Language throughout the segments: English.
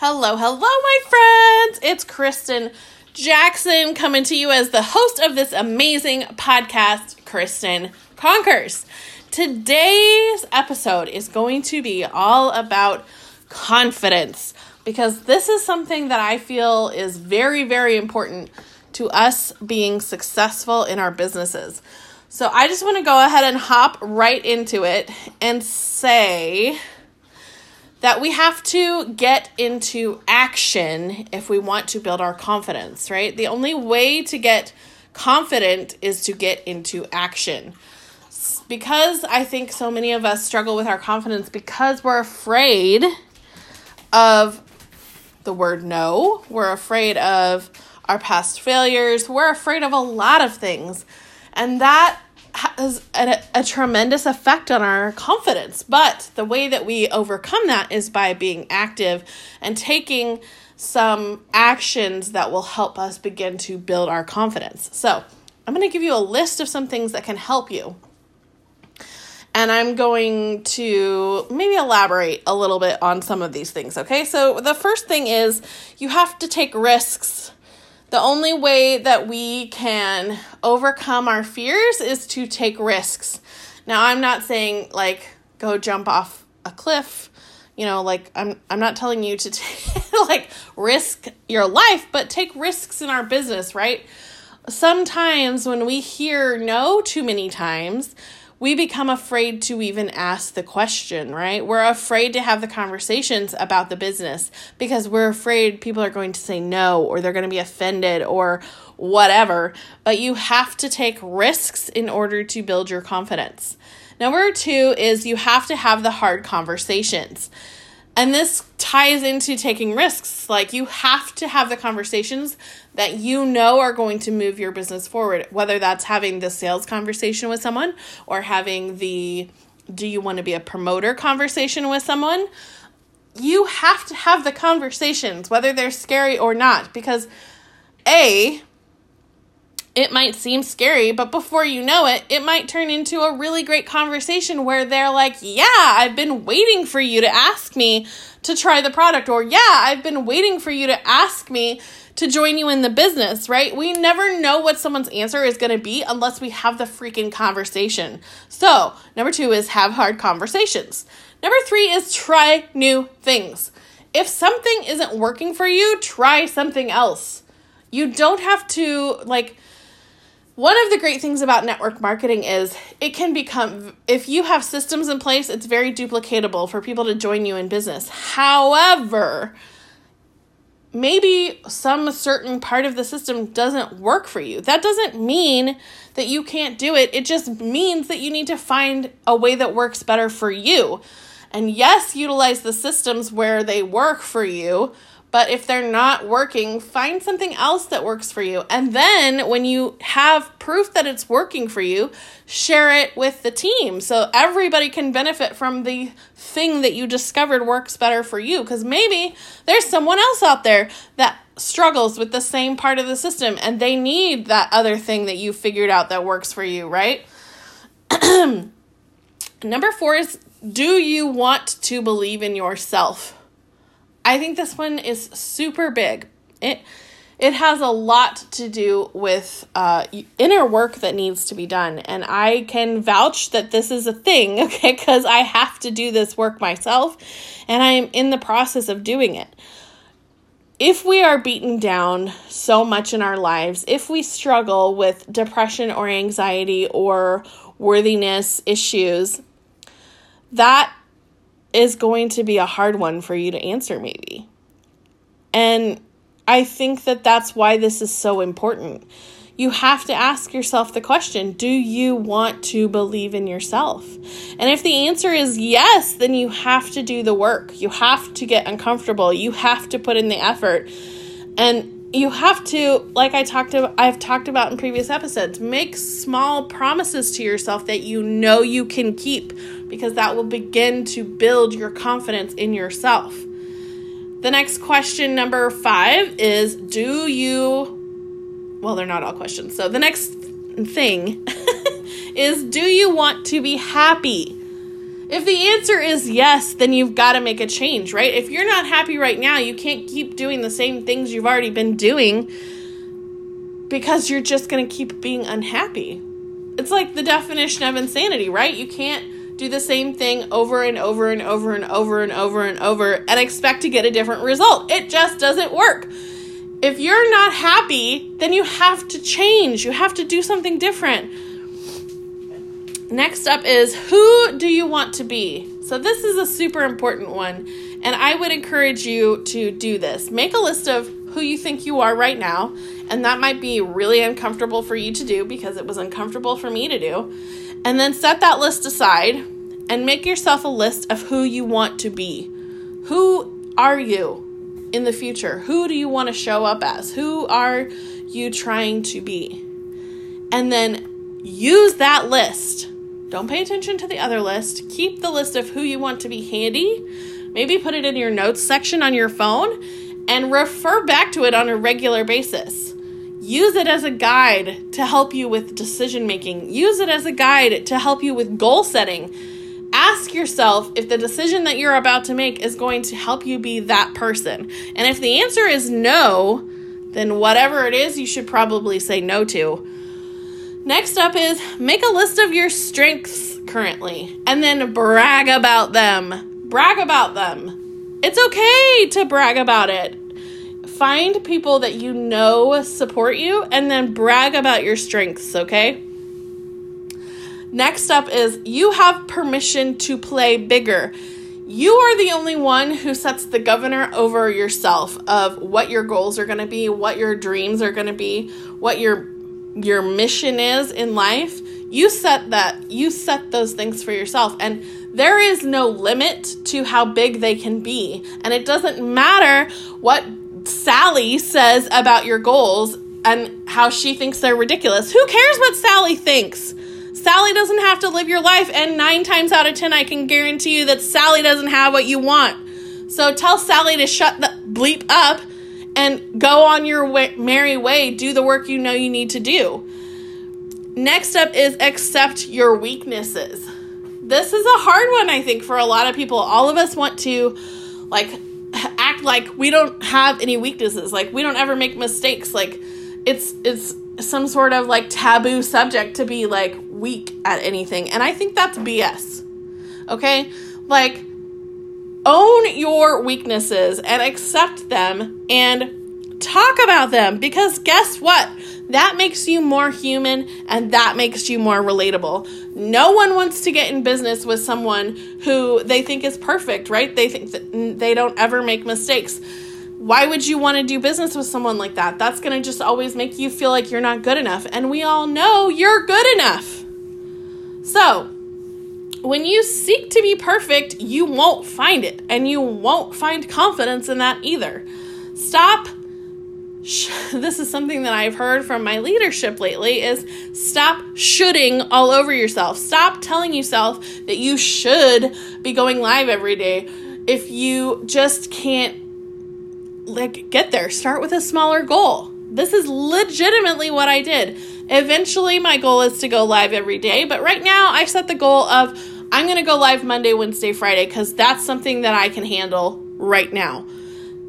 Hello, hello, my friends. It's Kristen Jackson coming to you as the host of this amazing podcast, Kristen Conquers. Today's episode is going to be all about confidence because this is something that I feel is very, very important to us being successful in our businesses. So I just want to go ahead and hop right into it and say that we have to get into action if we want to build our confidence, right? The only way to get confident is to get into action. Because I think so many of us struggle with our confidence because we're afraid of the word no, we're afraid of our past failures, we're afraid of a lot of things. And that has a, a, tremendous effect on our confidence. But the way that we overcome that is by being active and taking some actions that will help us begin to build our confidence. So, I'm going to give you a list of some things that can help you. And I'm going to maybe elaborate a little bit on some of these things, okay? So, the first thing is you have to take risks the only way that we can overcome our fears is to take risks. Now, I'm not saying like go jump off a cliff, you know, like I'm I'm not telling you to take, like risk your life, but take risks in our business, right? Sometimes when we hear no too many times, we become afraid to even ask the question, right? We're afraid to have the conversations about the business because we're afraid people are going to say no or they're going to be offended or whatever. But you have to take risks in order to build your confidence. Number two is you have to have the hard conversations. And this ties into taking risks. Like you have to have the conversations that you know are going to move your business forward, whether that's having the sales conversation with someone or having the do you want to be a promoter conversation with someone. You have to have the conversations, whether they're scary or not, because A, it might seem scary, but before you know it, it might turn into a really great conversation where they're like, Yeah, I've been waiting for you to ask me to try the product, or Yeah, I've been waiting for you to ask me to join you in the business, right? We never know what someone's answer is going to be unless we have the freaking conversation. So, number two is have hard conversations. Number three is try new things. If something isn't working for you, try something else. You don't have to, like, one of the great things about network marketing is it can become, if you have systems in place, it's very duplicatable for people to join you in business. However, maybe some certain part of the system doesn't work for you. That doesn't mean that you can't do it. It just means that you need to find a way that works better for you. And yes, utilize the systems where they work for you, but if they're not working, find something else that works for you. And then when you have proof that it's working for you, share it with the team so everybody can benefit from the thing that you discovered works better for you. Because maybe there's someone else out there that struggles with the same part of the system and they need that other thing that you figured out that works for you, right? Number four is do you want to believe in yourself? I think this one is super big. It it has a lot to do with uh, inner work that needs to be done, and I can vouch that this is a thing. Okay, because I have to do this work myself, and I'm in the process of doing it. If we are beaten down so much in our lives, if we struggle with depression or anxiety or worthiness issues, that is going to be a hard one for you to answer, maybe. And I think that that's why this is so important. You have to ask yourself the question Do you want to believe in yourself? And if the answer is yes, then you have to do the work. You have to get uncomfortable. You have to put in the effort. And you have to like i talked about i've talked about in previous episodes make small promises to yourself that you know you can keep because that will begin to build your confidence in yourself. The next question number five is do you well they're not all questions. So the next thing is do you want to be happy If the answer is yes, then you've got to make a change, right? If you're not happy right now, you can't keep doing the same things you've already been doing because you're just going to keep being unhappy. It's like the definition of insanity, right? You can't do the same thing over and over and over and over and over and over and expect to get a different result. It just doesn't work. If you're not happy, then you have to change. You have to do something different. Next up is who do you want to be? So, this is a super important one, and I would encourage you to do this. Make a list of who you think you are right now, and that might be really uncomfortable for you to do because it was uncomfortable for me to do. And then set that list aside and make yourself a list of who you want to be. Who are you in the future? Who do you want to show up as? Who are you trying to be? And then use that list don't pay attention to the other list. Keep the list of who you want to be handy. Maybe put it in your notes section on your phone and refer back to it on a regular basis. Use it as a guide to help you with decision making. Use it as a guide to help you with goal setting. Ask yourself if the decision that you're about to make is going to help you be that person. And if the answer is no, then whatever it is, you should probably say no to Next up is make a list of your strengths currently and then brag about them. Brag about them. It's okay to brag about it. Find people that you know support you and then brag about your strengths, okay? Next up is you have permission to play bigger. You are the only one who sets the governor over yourself of what your goals are going to be, what your dreams are going to be, what your your mission is in life, you set that you set those things for yourself and there is no limit to how big they can be. And it doesn't matter what Sally says about your goals and how she thinks they're ridiculous. Who cares what Sally thinks? Sally doesn't have to live your life, and nine times out of ten, I can guarantee you that Sally doesn't have what you want. So tell Sally to shut the bleep up and go on your way, merry way. Do the work you know you need to do. Next up is accept your weaknesses. This is a hard one, I think, for a lot of people. All of us want to, like, act like we don't have any weaknesses. Like, we don't ever make mistakes. Like, it's, it's, some sort of like taboo subject to be like weak at anything. And I think that's BS. Okay? Like, own your weaknesses and accept them and talk about them because guess what? That makes you more human and that makes you more relatable. No one wants to get in business with someone who they think is perfect, right? They think that they don't ever make mistakes. Why would you want to do business with someone like that? That's going to just always make you feel like you're not good enough. And we all know you're good enough. So, when you seek to be perfect, you won't find it, and you won't find confidence in that either. Stop. This is something that I've heard from my leadership lately is stop shooting all over yourself. Stop telling yourself that you should be going live every day if you just can't like get there. Start with a smaller goal. This is legitimately what I did. Eventually, my goal is to go live every day, but right now I set the goal of I'm going to go live Monday, Wednesday, Friday because that's something that I can handle right now.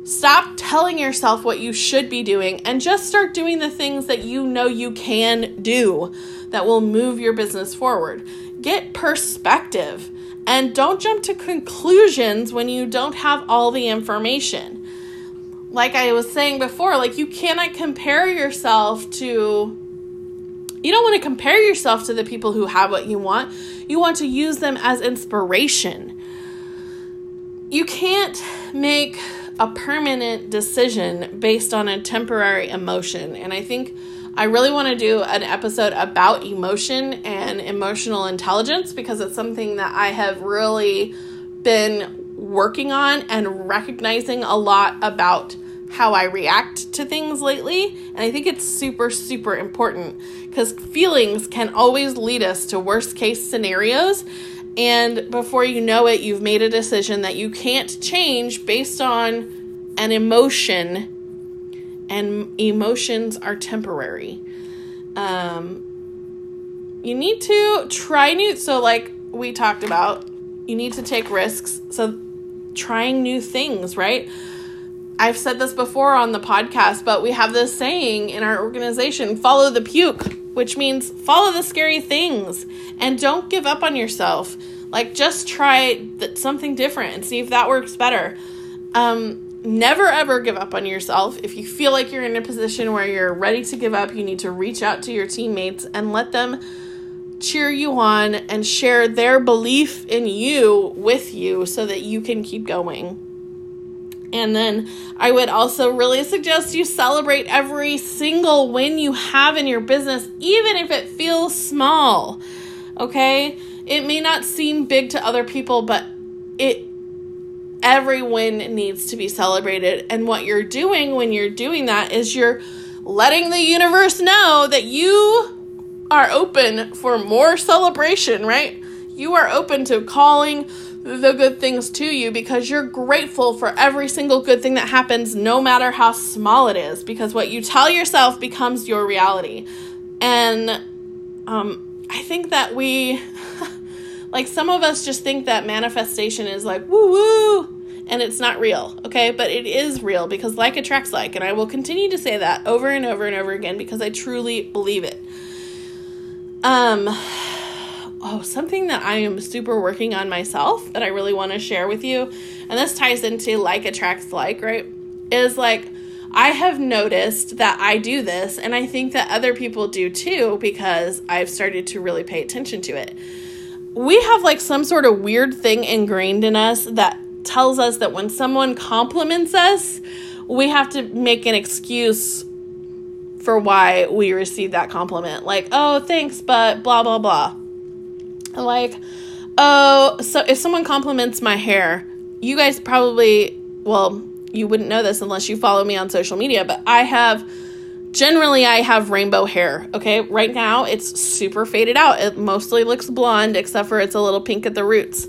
Stop telling yourself what you should be doing and just start doing the things that you know you can do that will move your business forward. Get perspective and don't jump to conclusions when you don't have all the information. Like I was saying before, like you cannot compare yourself to you don't want to compare yourself to the people who have what you want. You want to use them as inspiration. You can't make a permanent decision based on a temporary emotion. And I think I really want to do an episode about emotion and emotional intelligence because it's something that I have really been working on and recognizing a lot about how I react to things lately. And I think it's super, super important because feelings can always lead us to worst case scenarios. And before you know it, you've made a decision that you can't change based on an emotion, and emotions are temporary. Um, you need to try new, so like we talked about, You need to take risks. So, trying new things, right? I've said this before on the podcast, but we have this saying in our organization follow the puke, which means follow the scary things and don't give up on yourself. Like, just try th- something different and see if that works better. Um, never ever give up on yourself. If you feel like you're in a position where you're ready to give up, you need to reach out to your teammates and let them cheer you on and share their belief in you with you so that you can keep going. And then I would also really suggest you celebrate every single win you have in your business, even if it feels small. Okay? It may not seem big to other people, but it every win needs to be celebrated. And what you're doing when you're doing that is you're letting the universe know that you are open for more celebration, right? You are open to calling the good things to you because you're grateful for every single good thing that happens, no matter how small it is, because what you tell yourself becomes your reality. And um, I think that we like some of us just think that manifestation is like woo woo and it's not real, okay? But it is real because like attracts like, and I will continue to say that over and over and over again because I truly believe it. Um oh, something that I am super working on myself that I really want to share with you, and this ties into like attracts like, right? Is like I have noticed that I do this, and I think that other people do too because I've started to really pay attention to it we have like some sort of weird thing ingrained in us that tells us that when someone compliments us, we have to make an excuse for why we received that compliment. Like, oh, thanks, but blah, blah, blah. Like, oh, so if someone compliments my hair, you guys probably, well, you wouldn't know this unless you follow me on social media, but I have generally I have rainbow hair. Okay, right now it's super faded out. It mostly looks blonde except for it's a little pink at the roots.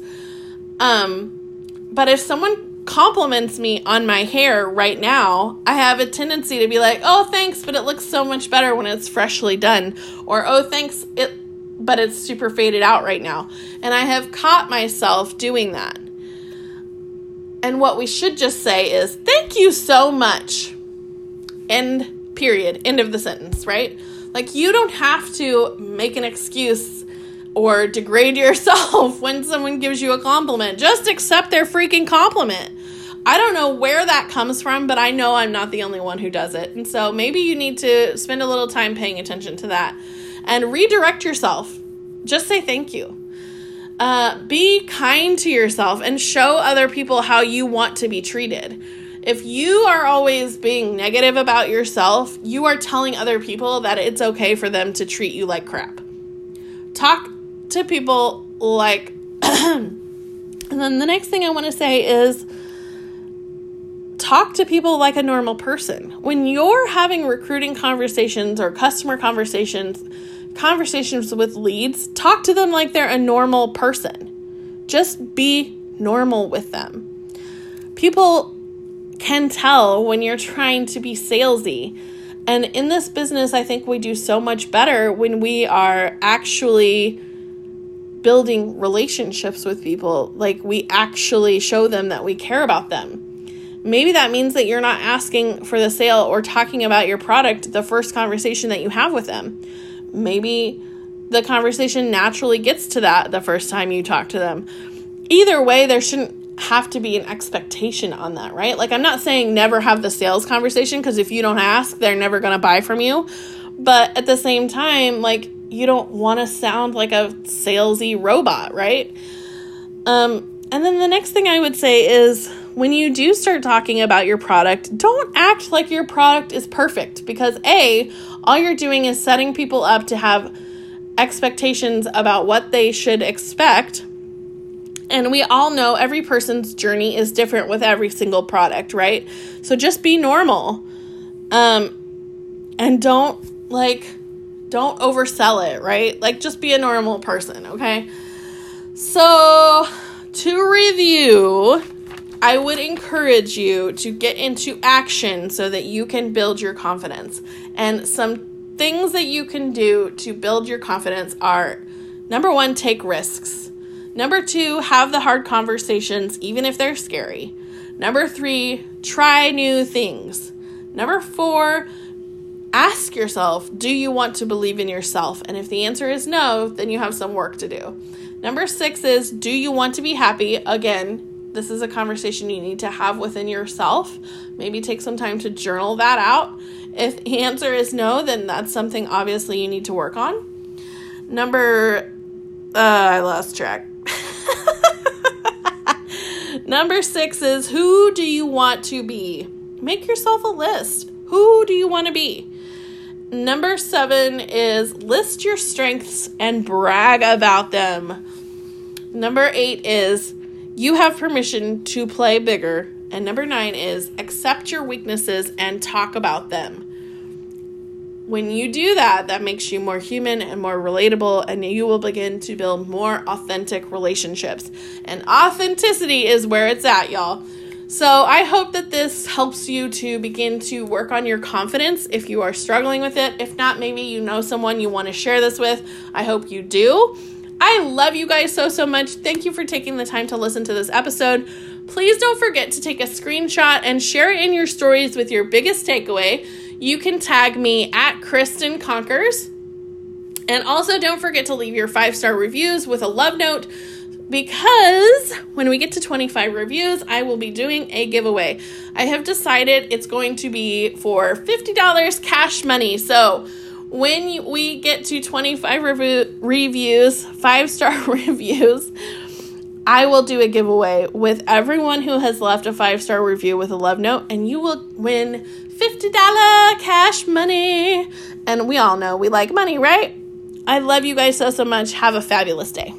Um, but if someone compliments me on my hair right now, I have a tendency to be like, "Oh, thanks, but it looks so much better when it's freshly done," or "Oh, thanks, it but it's super faded out right now." And I have caught myself doing that. And what we should just say is, "Thank you so much." End period end of the sentence right like you don't have to make an excuse or degrade yourself when someone gives you a compliment just accept their freaking compliment I don't know where that comes from, but I know I'm not the only one who does it. And so maybe you need to spend a little time paying attention to that and redirect yourself. Just say thank you. Uh, be kind to yourself and show other people how you want to be treated. If you are always being negative about yourself, you are telling other people that it's okay for them to treat you like crap. Talk to people like. and then the next thing I want to say is talk to people like a normal person. When you're having recruiting conversations or customer conversations, conversations with leads, talk to them like they're a normal person. Just be normal with them. People can tell when you're trying to be salesy. And in this business, I think we do so much better when we are actually building relationships with people. Like we actually show them that we care about them. Maybe that means that you're not asking for the sale or talking about your product the first conversation that you have with them. Maybe the conversation naturally gets to that the first time you talk to them. Either way, there shouldn't have to be an expectation on that, right? Like, I'm not saying never have the sales conversation because if you don't ask, they're never going to buy from you. But at the same time, like, you don't want to sound like a salesy robot, right? Um, and then the next thing I would say is when you do start talking about your product, don't act like your product is perfect because A, all you're doing is setting people up to have expectations about what they should expect and we all know every person's journey is different with every single product, right? So just be normal. Um and don't like don't oversell it, right? Like just be a normal person, okay? So to review, I would encourage you to get into action so that you can build your confidence. And some things that you can do to build your confidence are number 1, take risks. Number two, have the hard conversations, even if they're scary. Number three, try new things. Number four, ask yourself, do you want to believe in yourself? And if the answer is no, then you have some work to do. Number six is, do you want to be happy? Again, this is a conversation you need to have within yourself. Maybe take some time to journal that out. If the answer is no, then that's something obviously you need to work on. Number, uh, I lost track. Number six is who do you want to be? Make yourself a list. Who do you want to be? Number seven is list your strengths and brag about them. Number eight is you have permission to play bigger. And number nine is accept your weaknesses and talk about them. When you do that, that makes you more human and more relatable, and you will begin to build more authentic relationships. And authenticity is where it's at, y'all. So, I hope that this helps you to begin to work on your confidence if you are struggling with it. If not, maybe you know someone you want to share this with. I hope you do. I love you guys so, so much. Thank you for taking the time to listen to this episode. Please don't forget to take a screenshot and share it in your stories with your biggest takeaway you can tag me at Kristen Conquers. And also, don't forget to leave your five star reviews with a love note because when we get to 25 reviews, I will be doing a giveaway. I have decided it's going to be for $50 cash money. So when we get to 25 rev- reviews, five star reviews, I will do a giveaway with everyone who has left a five star review with a love note, and you will win $50 cash money. And we all know we like money, right? I love you guys so, so much. Have a fabulous day.